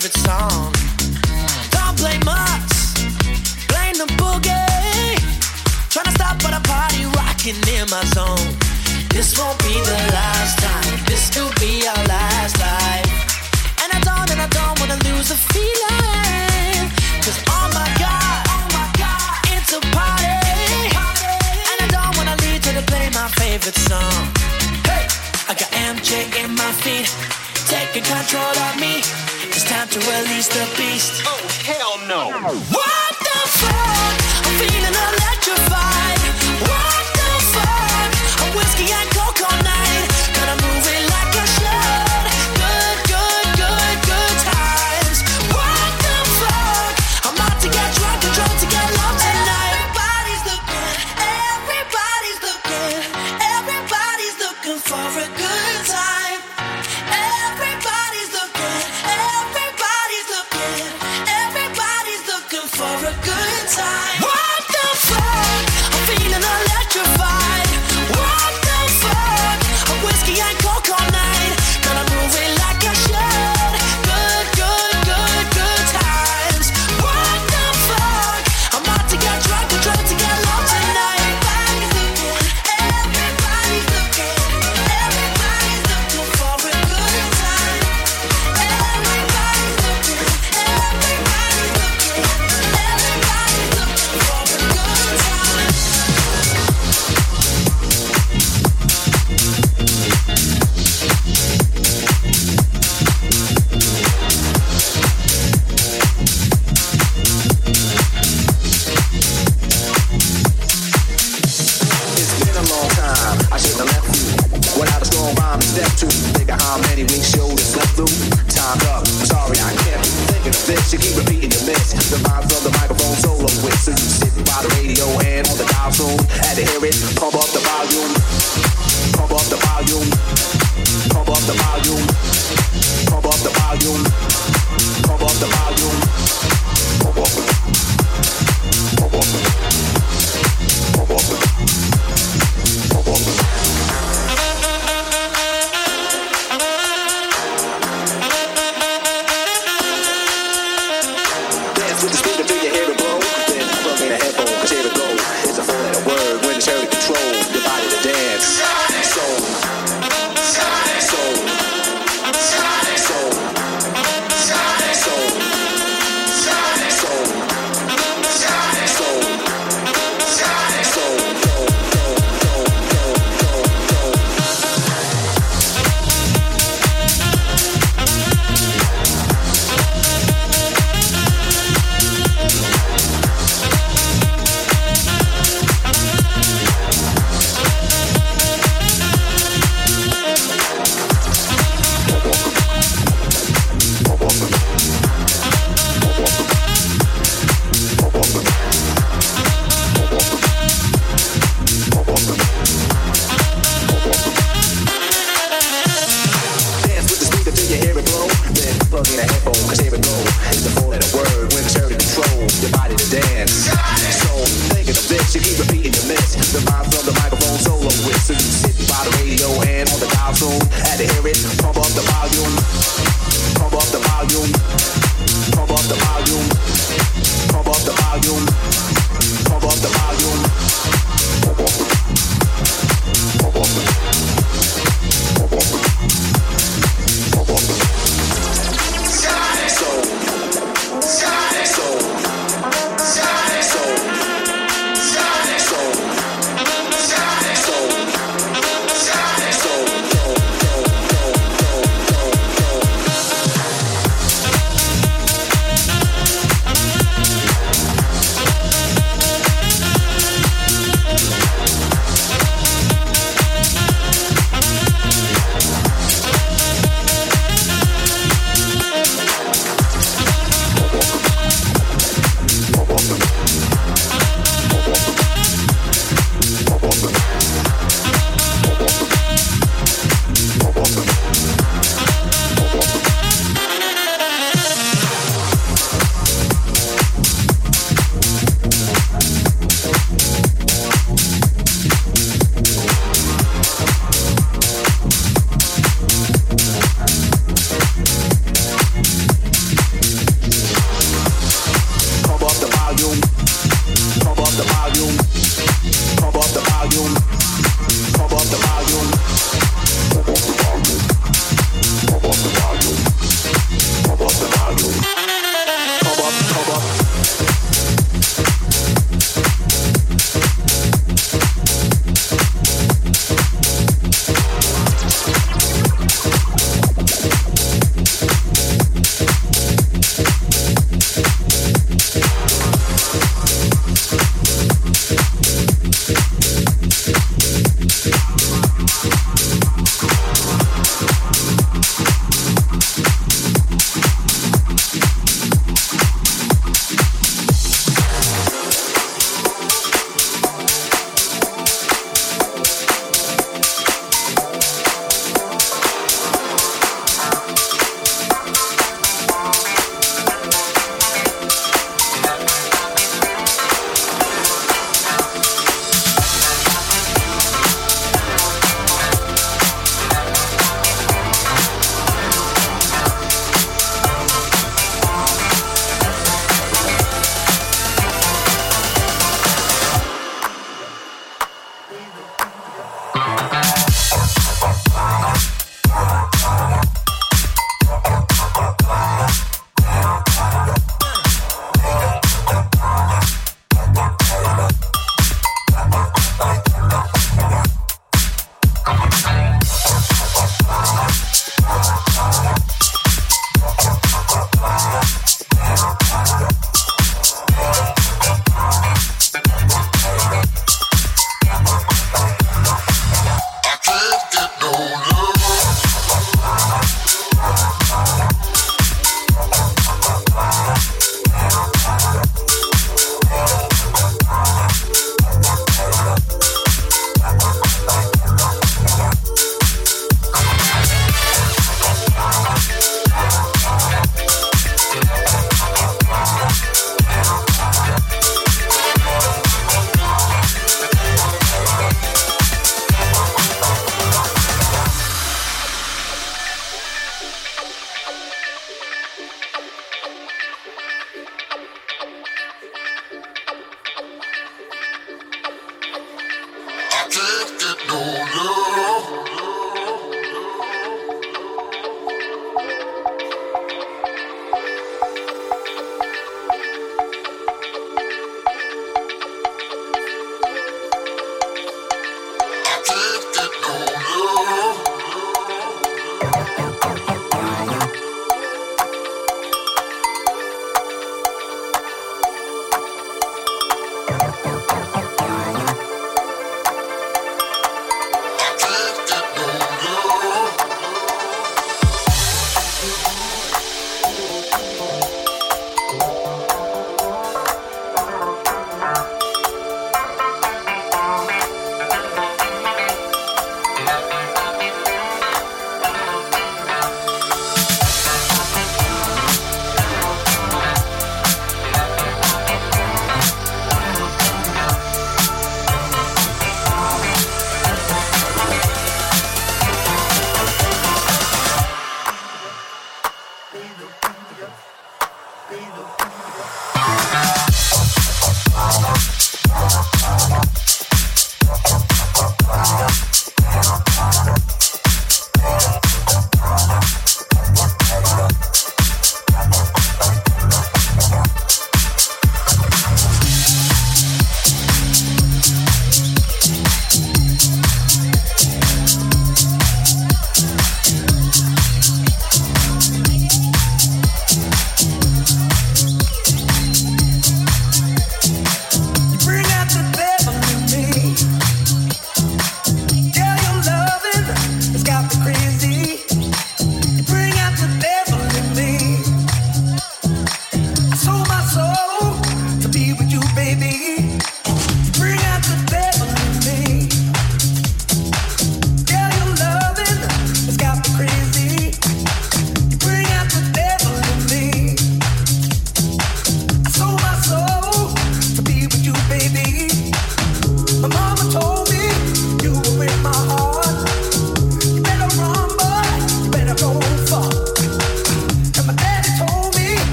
favorite song. Don't blame us, blame the boogie. Trying to stop but a party rocking in my zone. This won't be the last time, this could be our last life. And I don't, and I don't wanna lose a feeling. Cause oh my god, oh my god, it's a party. And I don't wanna leave till they play my favorite song. Hey, I got MJ in my feet taking control of me. It's time to release the beast. Oh, hell no. What the fuck? I'm feeling electrified. What the fuck? A whiskey and coconut. for a good time.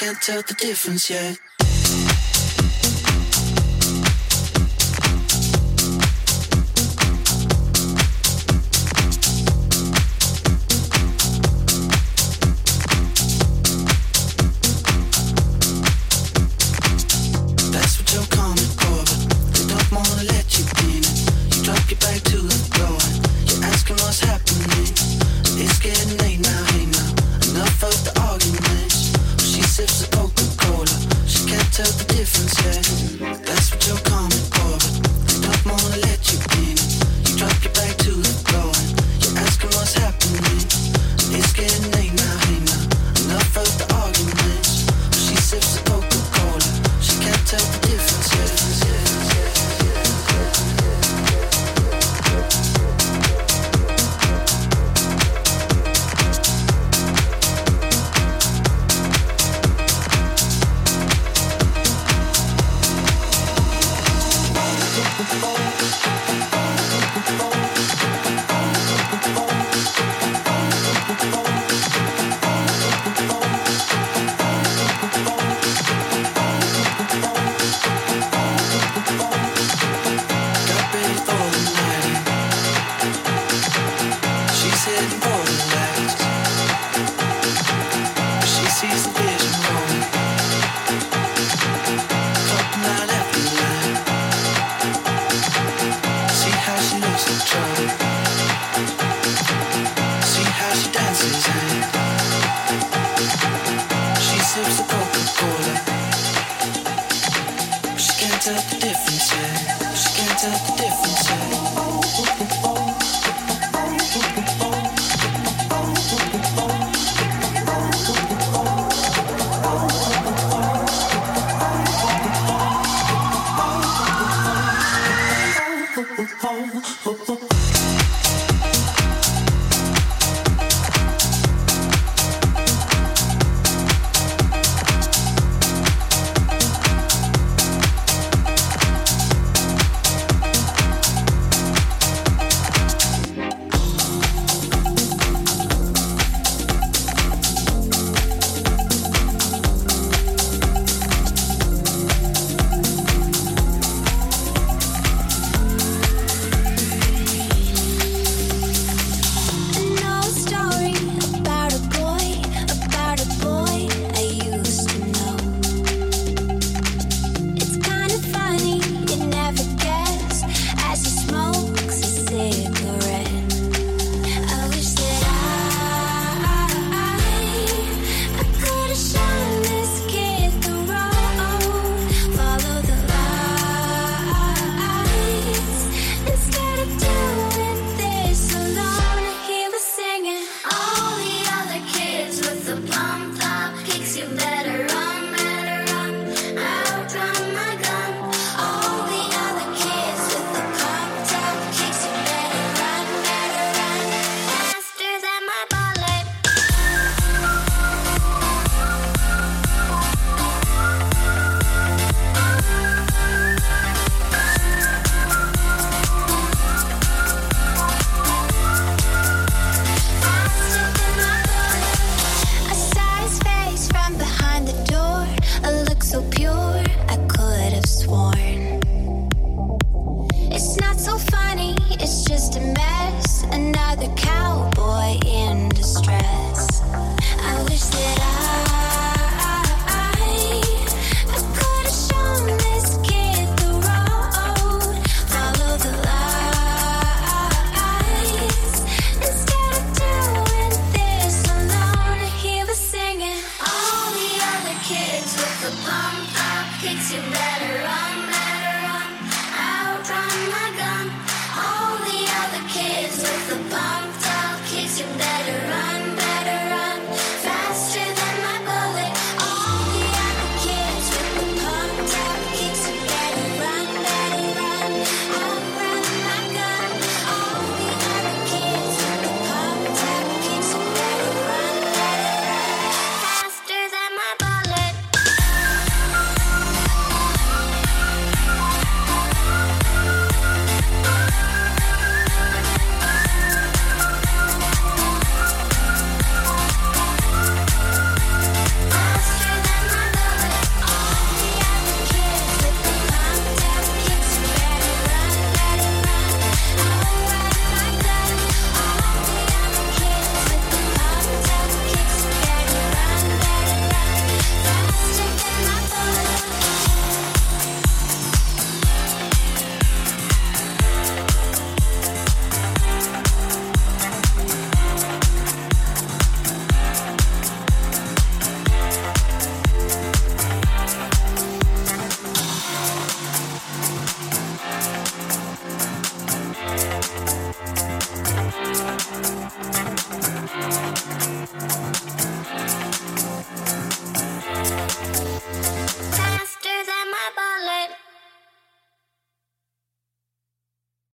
Can't tell the difference yet.